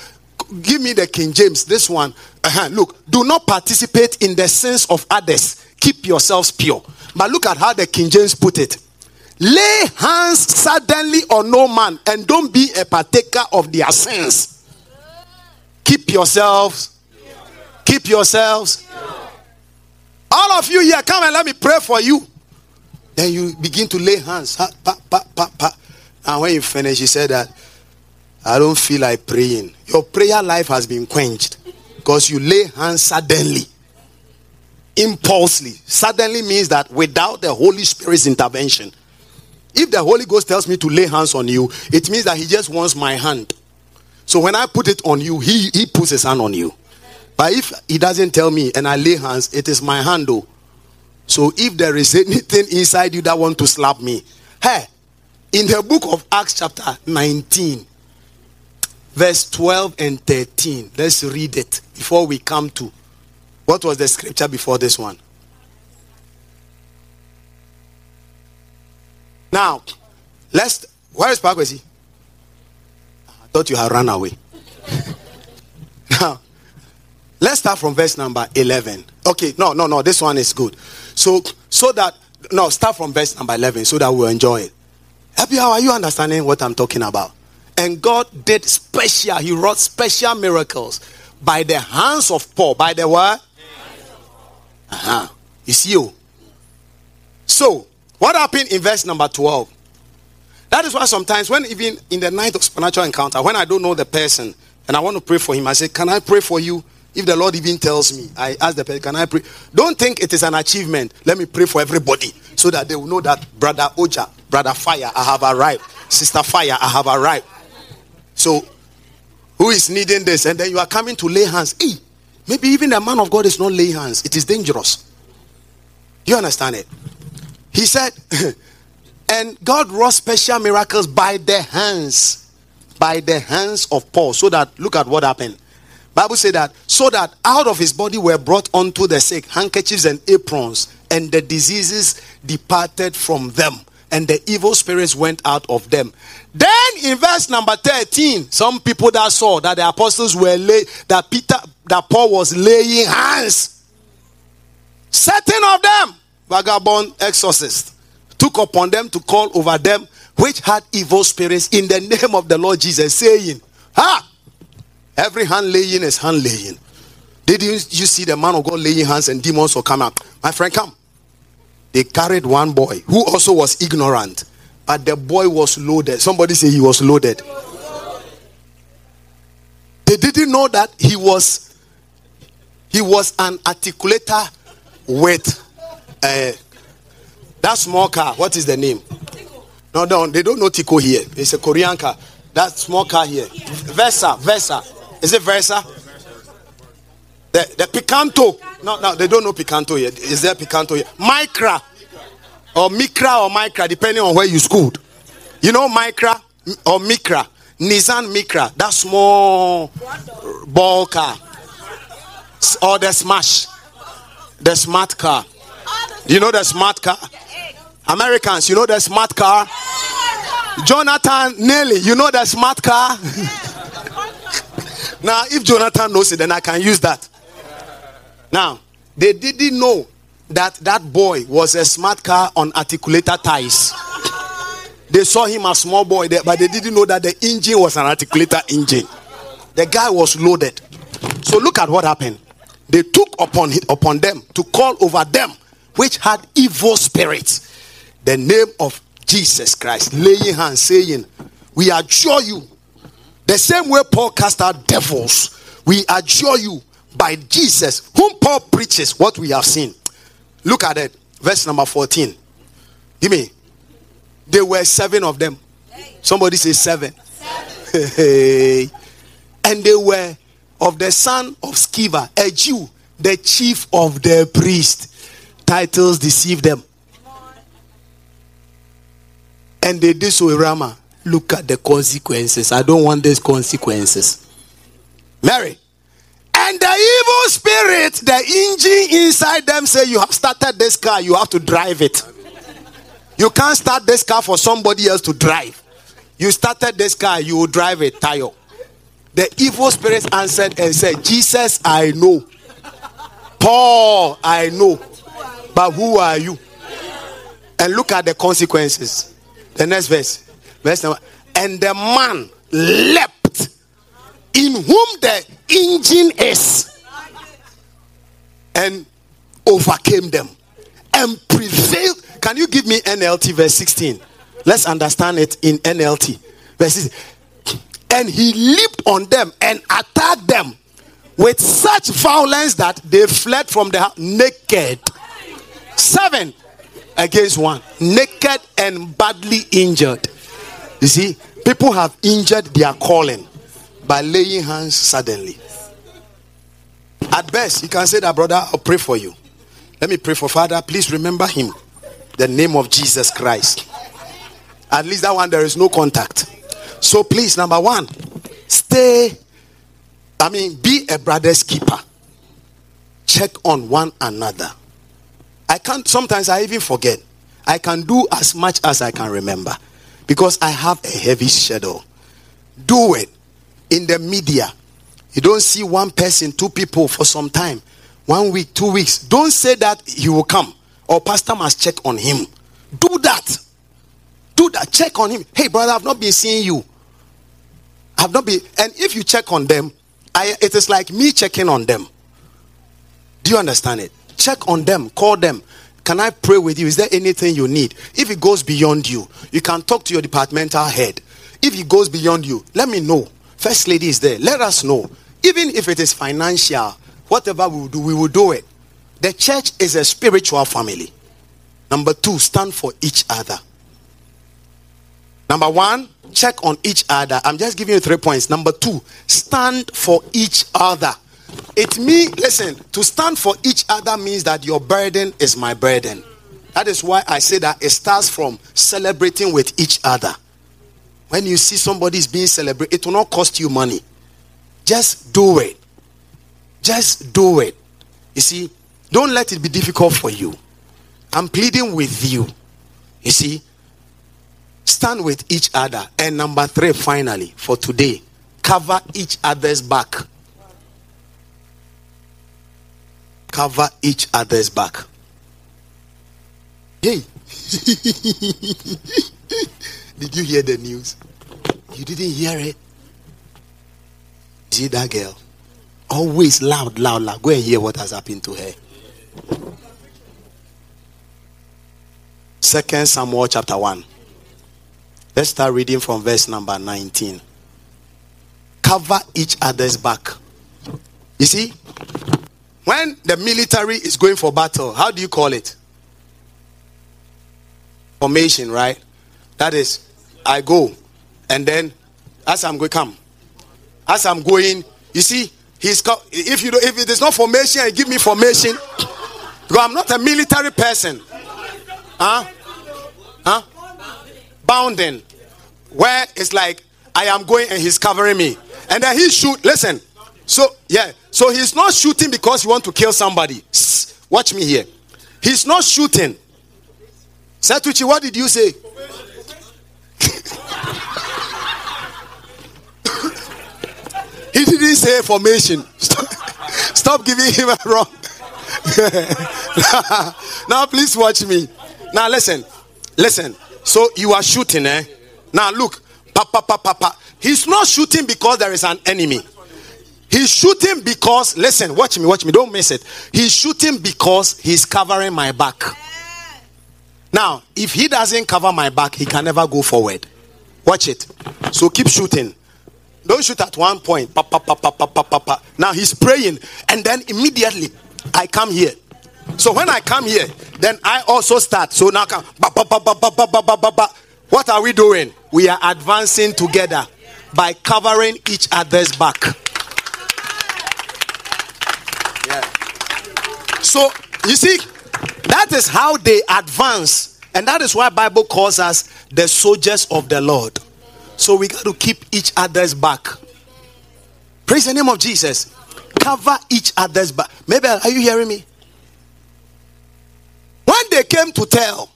give me the King James, this one. Uh-huh. Look, do not participate in the sins of others. Keep yourselves pure. But look at how the King James put it. Lay hands suddenly on no man and don't be a partaker of their sins. Keep yourselves. Keep yourselves. All of you here, come and let me pray for you. Then you begin to lay hands. Pa, pa, pa, pa. And when you finish, he said that I don't feel like praying. Your prayer life has been quenched because you lay hands suddenly, impulsively. Suddenly means that without the Holy Spirit's intervention. If the Holy Ghost tells me to lay hands on you, it means that He just wants my hand. So when I put it on you, he, he puts his hand on you. But if he doesn't tell me and I lay hands, it is my hand though. So if there is anything inside you that want to slap me, hey, in the book of Acts chapter 19, verse 12 and 13, let's read it before we come to what was the scripture before this one. Now, let's where is Parkwesi? Ah, I thought you had run away. [laughs] now, let's start from verse number 11. Okay, no, no, no, this one is good. So, so that, no, start from verse number 11 so that we'll enjoy it. Happy, how are you understanding what I'm talking about? And God did special, He wrought special miracles by the hands of Paul. By the what? Uh-huh. It's you. So, what happened in verse number 12? That is why sometimes, when even in the night of supernatural encounter, when I don't know the person and I want to pray for him, I say, Can I pray for you? If the Lord even tells me, I ask the person, Can I pray? Don't think it is an achievement. Let me pray for everybody so that they will know that Brother Oja, Brother Fire, I have arrived. Sister Fire, I have arrived. So, who is needing this? And then you are coming to lay hands. Hey, maybe even the man of God is not laying hands. It is dangerous. You understand it? He said, [laughs] And God wrought special miracles by the hands, by the hands of Paul. So that look at what happened. Bible said that so that out of his body were brought unto the sick handkerchiefs and aprons, and the diseases departed from them, and the evil spirits went out of them. Then in verse number 13, some people that saw that the apostles were lay that Peter that Paul was laying hands. Certain of them, vagabond exorcists took upon them to call over them which had evil spirits in the name of the Lord Jesus, saying, Ha! Every hand laying is hand laying. Did you, you see the man of God laying hands and demons will come out? My friend, come. They carried one boy who also was ignorant, but the boy was loaded. Somebody say he was loaded. They didn't know that he was he was an articulator with uh, that small car, what is the name? No, no, they don't know Tico here. It's a Korean car. That small car here. Versa, Versa. Is it Versa? The, the Picanto. No, no, they don't know Picanto yet. Is there Picanto here? Micra. Or Micra or Micra, depending on where you schooled. You know Micra or Micra? Nissan Micra. That small ball car. Or the Smash. The smart car. You know the smart car? Americans, you know the smart car? Jonathan Nelly, you know the smart car? [laughs] now, if Jonathan knows it, then I can use that. Now, they didn't know that that boy was a smart car on articulator ties. They saw him a small boy there, but they didn't know that the engine was an articulator engine. The guy was loaded. So look at what happened. They took upon upon them to call over them which had evil spirits the name of Jesus Christ, laying hands, saying, We adjure you. The same way Paul cast out devils, we adjure you by Jesus, whom Paul preaches what we have seen. Look at it, verse number 14. Give me. There were seven of them. Somebody say seven. seven. [laughs] and they were of the son of Sceva, a Jew, the chief of the priest. Titles deceive them. And they did so, Rama. Look at the consequences. I don't want these consequences. Mary. And the evil spirit, the engine inside them say, You have started this car, you have to drive it. You can't start this car for somebody else to drive. You started this car, you will drive it, tire. The evil spirit answered and said, Jesus, I know. Paul, I know. But who are you? And look at the consequences. The next verse. Verse number. And the man leapt in whom the engine is and overcame them and prevailed. Can you give me NLT verse 16? Let's understand it in NLT. Verse 16. And he leaped on them and attacked them with such violence that they fled from the naked. Seven against one, naked and badly injured. You see, people have injured their calling by laying hands suddenly. At best, you can say that, brother, I'll pray for you. Let me pray for Father. Please remember him. The name of Jesus Christ. At least that one, there is no contact. So please, number one, stay. I mean, be a brother's keeper. Check on one another. I can't, sometimes I even forget. I can do as much as I can remember because I have a heavy shadow. Do it in the media. You don't see one person, two people for some time, one week, two weeks. Don't say that he will come or pastor must check on him. Do that. Do that. Check on him. Hey, brother, I've not been seeing you. I've not been. And if you check on them, I, it is like me checking on them. Do you understand it? Check on them. Call them. Can I pray with you? Is there anything you need? If it goes beyond you, you can talk to your departmental head. If it goes beyond you, let me know. First lady is there. Let us know. Even if it is financial, whatever we will do, we will do it. The church is a spiritual family. Number two, stand for each other. Number one, check on each other. I'm just giving you three points. Number two, stand for each other. It means, listen, to stand for each other means that your burden is my burden. That is why I say that it starts from celebrating with each other. When you see somebody is being celebrated, it will not cost you money. Just do it. Just do it. You see, don't let it be difficult for you. I'm pleading with you. You see, stand with each other. And number three, finally, for today, cover each other's back. Cover each other's back. Hey. [laughs] Did you hear the news? You didn't hear it? See that girl? Always loud, loud, loud. Go and hear what has happened to her. Second Samuel chapter 1. Let's start reading from verse number 19. Cover each other's back. You see, when the military is going for battle, how do you call it? Formation, right? That is, I go, and then as I'm going, come. As I'm going, you see, he's if you don't if it is not formation, give me formation. Because I'm not a military person. Huh? Huh? Bounding. Where it's like I am going and he's covering me. And then he shoot. Listen. So yeah. So he's not shooting because he want to kill somebody. Watch me here. He's not shooting. Satuchi, what did you say? Didn't say formation. [laughs] Stop, stop giving him a wrong. [laughs] now, please watch me. Now, listen. Listen. So you are shooting, eh? Now look. Papa, papa, papa. He's not shooting because there is an enemy. He's shooting because, listen, watch me, watch me, don't miss it. He's shooting because he's covering my back. Now, if he doesn't cover my back, he can never go forward. Watch it. So keep shooting. Don't shoot at one point. Pa, pa, pa, pa, pa, pa, pa. Now he's praying, and then immediately I come here. So when I come here, then I also start. So now come. Ba, ba, ba, ba, ba, ba, ba, ba. What are we doing? We are advancing together by covering each other's back. Yeah. So you see, that is how they advance, and that is why Bible calls us the soldiers of the Lord. So we got to keep each other's back. Praise the name of Jesus. Cover each other's back. Maybe are you hearing me? When they came to tell,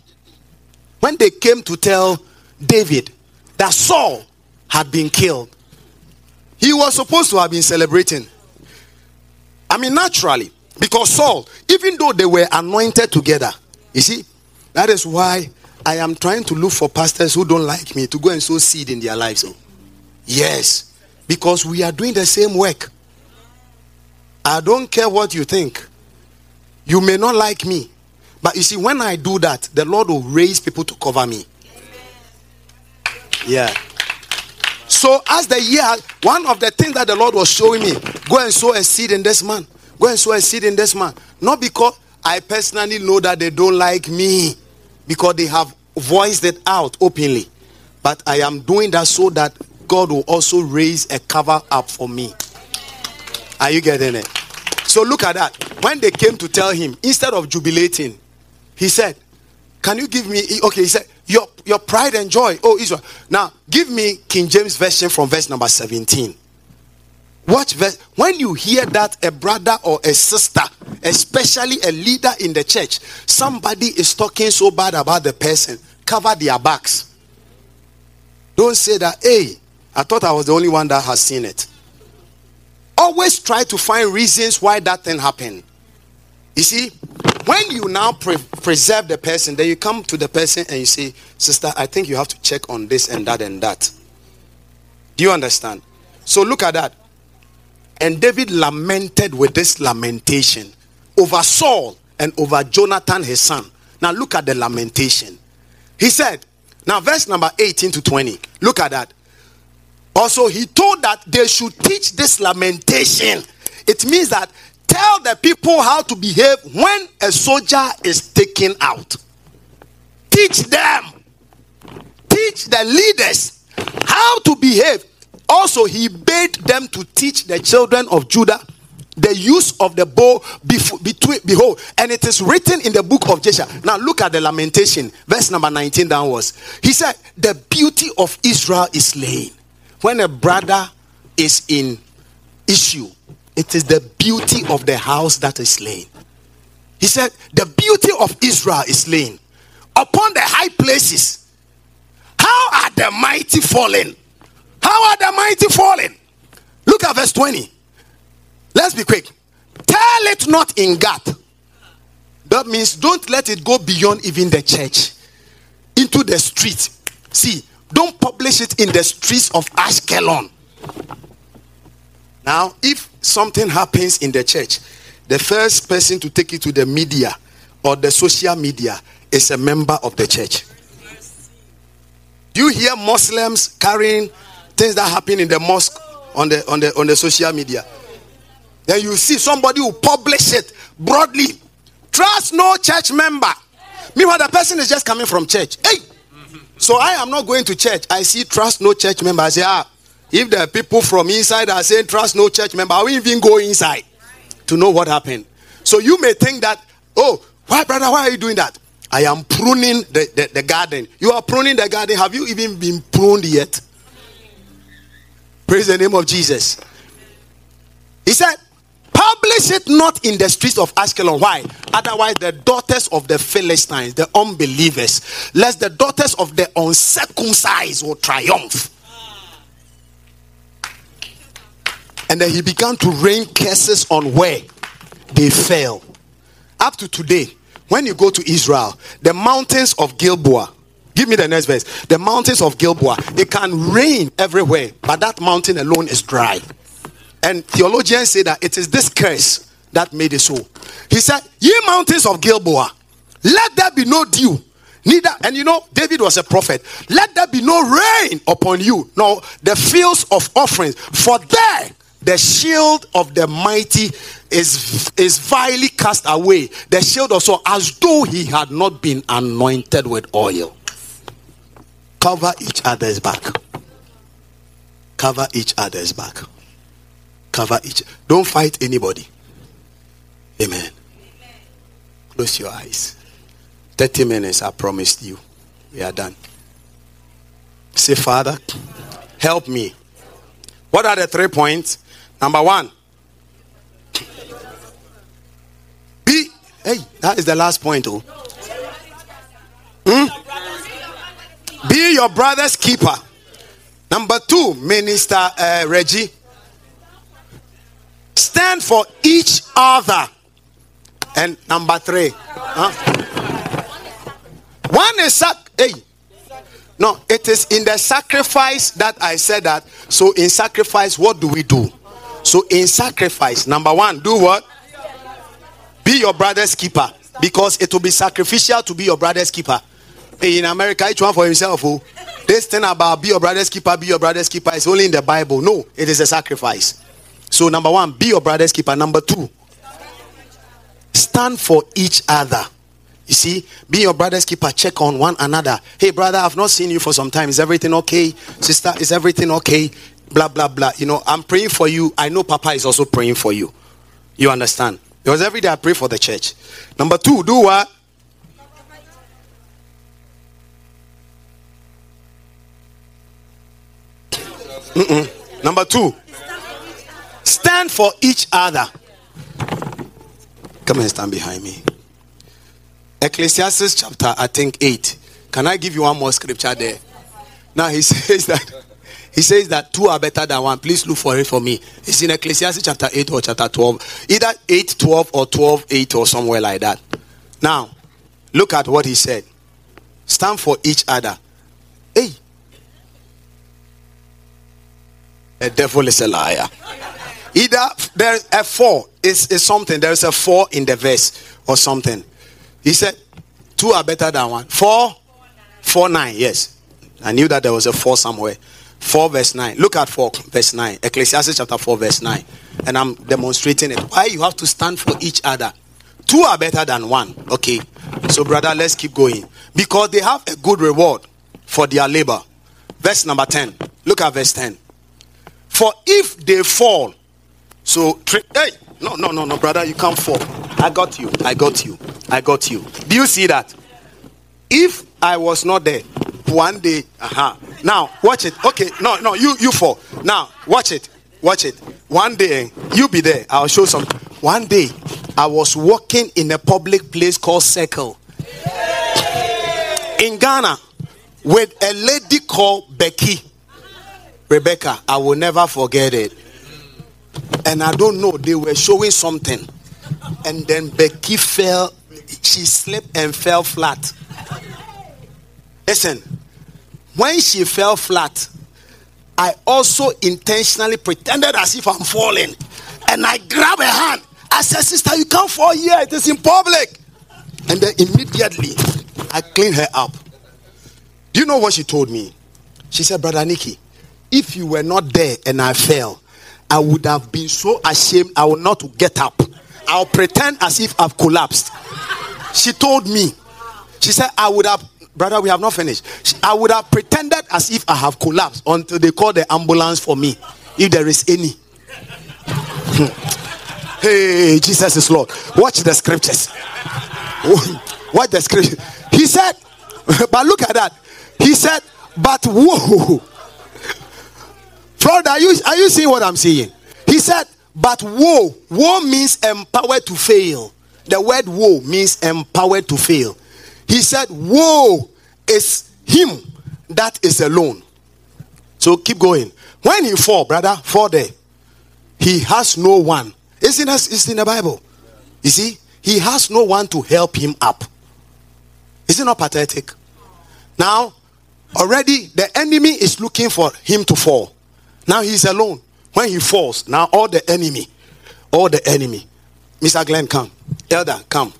when they came to tell David that Saul had been killed, he was supposed to have been celebrating. I mean, naturally, because Saul, even though they were anointed together, you see, that is why I am trying to look for pastors who don't like me to go and sow seed in their lives. Oh. Yes, because we are doing the same work. I don't care what you think. You may not like me, but you see, when I do that, the Lord will raise people to cover me. Yeah. So, as the year, one of the things that the Lord was showing me, go and sow a seed in this man. Go and sow a seed in this man. Not because I personally know that they don't like me, because they have voiced it out openly. But I am doing that so that God will also raise a cover up for me. Are you getting it? So look at that. When they came to tell him, instead of jubilating, he said, Can you give me okay? He said, Your your pride and joy, oh Israel. Now give me King James Version from verse number 17. Watch verse when you hear that a brother or a sister, especially a leader in the church, somebody is talking so bad about the person, cover their backs. Don't say that, hey, I thought I was the only one that has seen it. Always try to find reasons why that thing happened. You see, when you now pre- preserve the person, then you come to the person and you say, Sister, I think you have to check on this and that and that. Do you understand? So look at that. And David lamented with this lamentation over Saul and over Jonathan, his son. Now look at the lamentation. He said, now verse number 18 to 20. Look at that. Also, he told that they should teach this lamentation. It means that tell the people how to behave when a soldier is taken out. Teach them. Teach the leaders how to behave also, he bade them to teach the children of Judah the use of the bow before, between behold and it is written in the book of Jasher. now look at the lamentation verse number 19 downwards. He said the beauty of israel is slain. When a brother is in issue it is the beauty of the house that is slain. He said the beauty of israel is slain. Upon the high places how are the mighty fallen how are the mighty fallen? Look at verse 20. Let's be quick. Tell it not in Gath. That means don't let it go beyond even the church into the street. See, don't publish it in the streets of Ashkelon. Now, if something happens in the church, the first person to take it to the media or the social media is a member of the church. Do you hear Muslims carrying things that happen in the mosque on the on the on the social media. Then you see somebody who publish it broadly. Trust no church member. Meanwhile, the person is just coming from church. Hey, so I am not going to church. I see trust no church member. I say, ah, if the people from inside are saying trust no church member, I will even go inside to know what happened. So you may think that, oh, why, brother, why are you doing that? I am pruning the, the, the garden. You are pruning the garden. Have you even been pruned yet? Praise the name of Jesus. He said, Publish it not in the streets of Ashkelon. Why? Otherwise, the daughters of the Philistines, the unbelievers, lest the daughters of the uncircumcised will triumph. And then he began to rain curses on where they fell. Up to today, when you go to Israel, the mountains of Gilboa, Give me the next verse. The mountains of Gilboa, it can rain everywhere, but that mountain alone is dry. And theologians say that it is this curse that made it so. He said, Ye mountains of Gilboa, let there be no dew. Neither, and you know, David was a prophet. Let there be no rain upon you, no, the fields of offerings. For there the shield of the mighty is is vilely cast away. The shield also, as though he had not been anointed with oil. Cover each other's back. Cover each other's back. Cover each. Don't fight anybody. Amen. Close your eyes. 30 minutes, I promised you. We are done. Say, Father, help me. What are the three points? Number one, be. Hey, that is the last point. Oh. Hmm? Be your brother's keeper. Number two, Minister uh, Reggie. Stand for each other. And number three, huh? one is sac. Hey, no, it is in the sacrifice that I said that. So in sacrifice, what do we do? So in sacrifice, number one, do what? Be your brother's keeper because it will be sacrificial to be your brother's keeper in America, each one for himself. Oh. This thing about be your brother's keeper, be your brother's keeper is only in the Bible. No, it is a sacrifice. So, number one, be your brother's keeper. Number two, stand for each other. You see, be your brother's keeper, check on one another. Hey, brother, I've not seen you for some time. Is everything okay? Sister, is everything okay? Blah, blah, blah. You know, I'm praying for you. I know Papa is also praying for you. You understand? Because every day I pray for the church. Number two, do what? Mm-mm. Number two, stand for each other. Come and stand behind me. Ecclesiastes chapter, I think, 8. Can I give you one more scripture there? Now he [laughs] says that he says that two are better than one. Please look for it for me. It's in Ecclesiastes chapter 8 or chapter 12. Either 8, 12 or 12, 8 or somewhere like that. Now, look at what he said. Stand for each other. Hey. The devil is a liar. Either there's a four is, is something. There's a four in the verse or something. He said, two are better than one. Four, four, nine. Yes. I knew that there was a four somewhere. 4 verse 9. Look at 4 verse 9. Ecclesiastes chapter 4 verse 9. And I'm demonstrating it. Why you have to stand for each other. Two are better than one. Okay. So, brother, let's keep going. Because they have a good reward for their labor. Verse number 10. Look at verse 10. For if they fall, so, hey, no, no, no, no, brother, you can't fall. I got you. I got you. I got you. Do you see that? If I was not there, one day, uh-huh. Now, watch it. Okay, no, no, you you fall. Now, watch it. Watch it. One day, you be there. I'll show some. One day, I was walking in a public place called Circle in Ghana with a lady called Becky. Rebecca, I will never forget it. And I don't know, they were showing something. And then Becky fell, she slipped and fell flat. Listen, when she fell flat, I also intentionally pretended as if I'm falling. And I grabbed her hand. I said, Sister, you can't fall here. It is in public. And then immediately, I cleaned her up. Do you know what she told me? She said, Brother Nicky, if you were not there and I fell, I would have been so ashamed I would not get up. I'll pretend as if I've collapsed. She told me, she said, I would have, brother, we have not finished. I would have pretended as if I have collapsed until they call the ambulance for me, if there is any. [laughs] hey, Jesus is Lord. Watch the scriptures. [laughs] Watch the scripture. He said, [laughs] but look at that. He said, but whoa. Brother, are you, are you seeing what I'm saying? He said, but woe. Woe means empowered to fail. The word woe means empowered to fail. He said, Woe is him that is alone. So keep going. When he fall, brother, fall there. He has no one. Isn't in, it's in the Bible. You see, he has no one to help him up. Is it not pathetic? Now, already the enemy is looking for him to fall. Now he's alone. When he falls, now all the enemy, all the enemy. Mr. Glenn, come. Elder, come.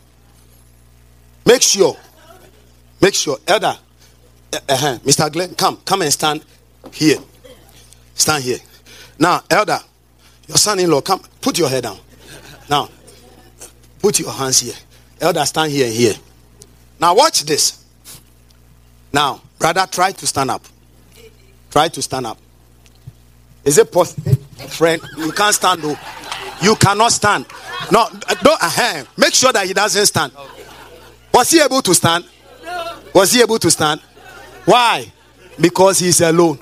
Make sure. Make sure. Elder, uh-huh. Mr. Glenn, come. Come and stand here. Stand here. Now, Elder, your son in law, come. Put your head down. Now, put your hands here. Elder, stand here and here. Now, watch this. Now, brother, try to stand up. Try to stand up. Is it possible? Friend, you can't stand though. You cannot stand. No, don't, uh, make sure that he doesn't stand. Was he able to stand? Was he able to stand? Why? Because he's alone.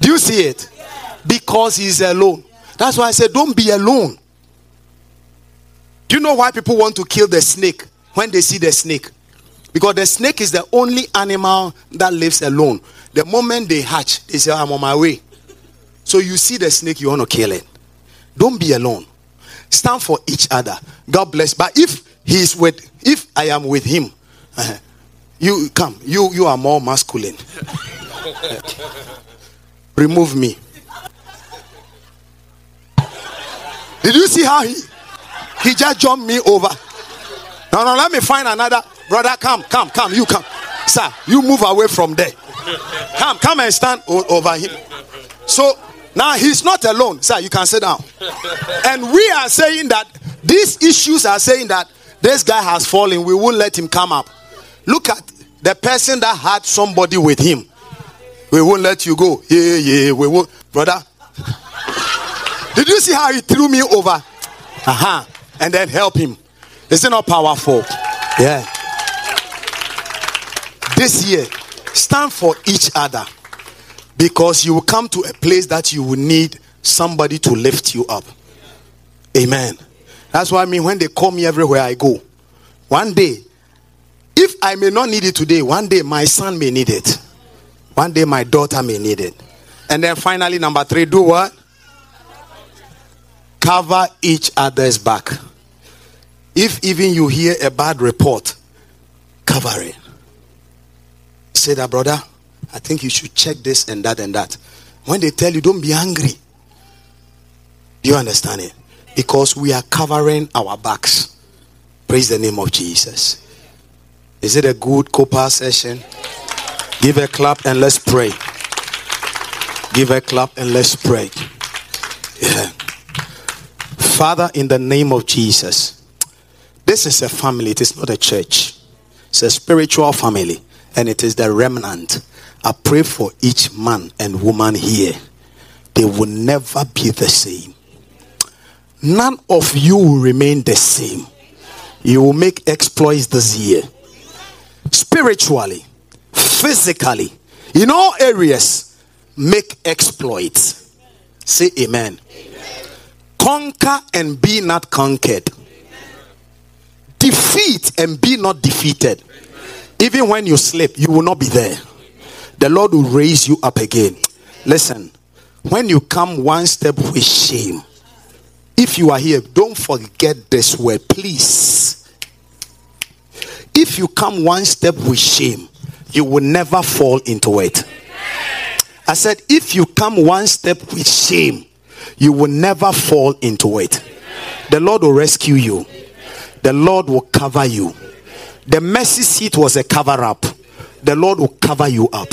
Do you see it? Because he's alone. That's why I said, don't be alone. Do you know why people want to kill the snake when they see the snake? Because the snake is the only animal that lives alone. The moment they hatch, they say, I'm on my way. So you see the snake, you want to kill it. Don't be alone. Stand for each other. God bless. But if he's with, if I am with him, uh, you come. You you are more masculine. [laughs] Remove me. Did you see how he he just jumped me over? No, no, let me find another brother. Come, come, come. You come, sir. You move away from there. Come, come and stand over him. So now he's not alone. Sir, you can sit down. and we are saying that these issues are saying that this guy has fallen, we won't let him come up. Look at the person that had somebody with him. We won't let you go. Yeah, yeah, we won't. Brother, [laughs] did you see how he threw me over? Uh-huh. And then help him. Is it not powerful? Yeah. This year, stand for each other because you will come to a place that you will need somebody to lift you up. Amen. That's why I mean when they call me everywhere I go. One day, if I may not need it today, one day my son may need it. One day my daughter may need it. And then finally, number three, do what? Cover each other's back. If even you hear a bad report, cover it. Say that, brother, I think you should check this and that and that. When they tell you, don't be angry. Do you understand it? Because we are covering our backs. Praise the name of Jesus. Is it a good Copa session? Give a clap and let's pray. Give a clap and let's pray. Yeah. Father, in the name of Jesus, this is a family, it is not a church. It's a spiritual family, and it is the remnant. I pray for each man and woman here. They will never be the same. None of you will remain the same. You will make exploits this year. Spiritually, physically, in all areas, make exploits. Say amen. amen. Conquer and be not conquered. Defeat and be not defeated. Even when you sleep, you will not be there. The Lord will raise you up again. Listen, when you come one step with shame, if you are here, don't forget this word, please. If you come one step with shame, you will never fall into it. I said, if you come one step with shame, you will never fall into it. The Lord will rescue you, the Lord will cover you. The mercy seat was a cover up. The Lord will cover you up.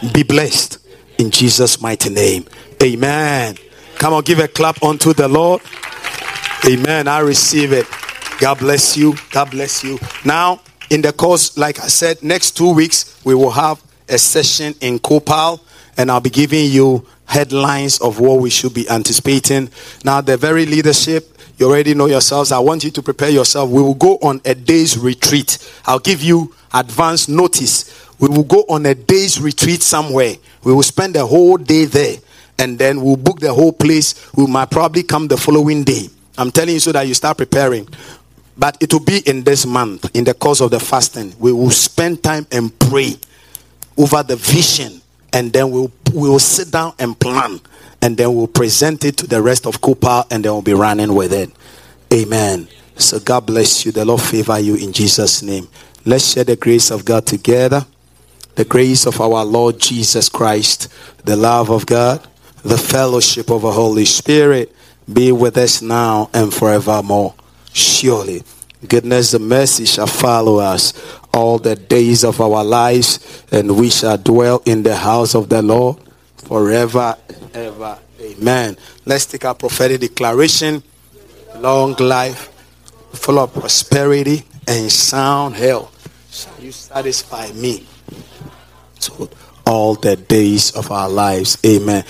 Be blessed in Jesus' mighty name. Amen. Come on, give a clap unto the Lord. Amen. I receive it. God bless you. God bless you. Now, in the course, like I said, next two weeks we will have a session in Kopal, and I'll be giving you headlines of what we should be anticipating. Now, the very leadership, you already know yourselves. I want you to prepare yourself. We will go on a day's retreat. I'll give you advance notice. We will go on a day's retreat somewhere. We will spend the whole day there, and then we'll book the whole place. We might probably come the following day. I'm telling you so that you start preparing. But it will be in this month, in the course of the fasting. We will spend time and pray over the vision, and then we'll we will sit down and plan, and then we'll present it to the rest of Cooper, and then we'll be running with it. Amen. So God bless you. The Lord favor you in Jesus' name. Let's share the grace of God together. The grace of our Lord Jesus Christ, the love of God, the fellowship of the Holy Spirit be with us now and forevermore. Surely, goodness and mercy shall follow us all the days of our lives, and we shall dwell in the house of the Lord forever and ever. Amen. Let's take our prophetic declaration. Long life, full of prosperity and sound health shall you satisfy me. All the days of our lives. Amen.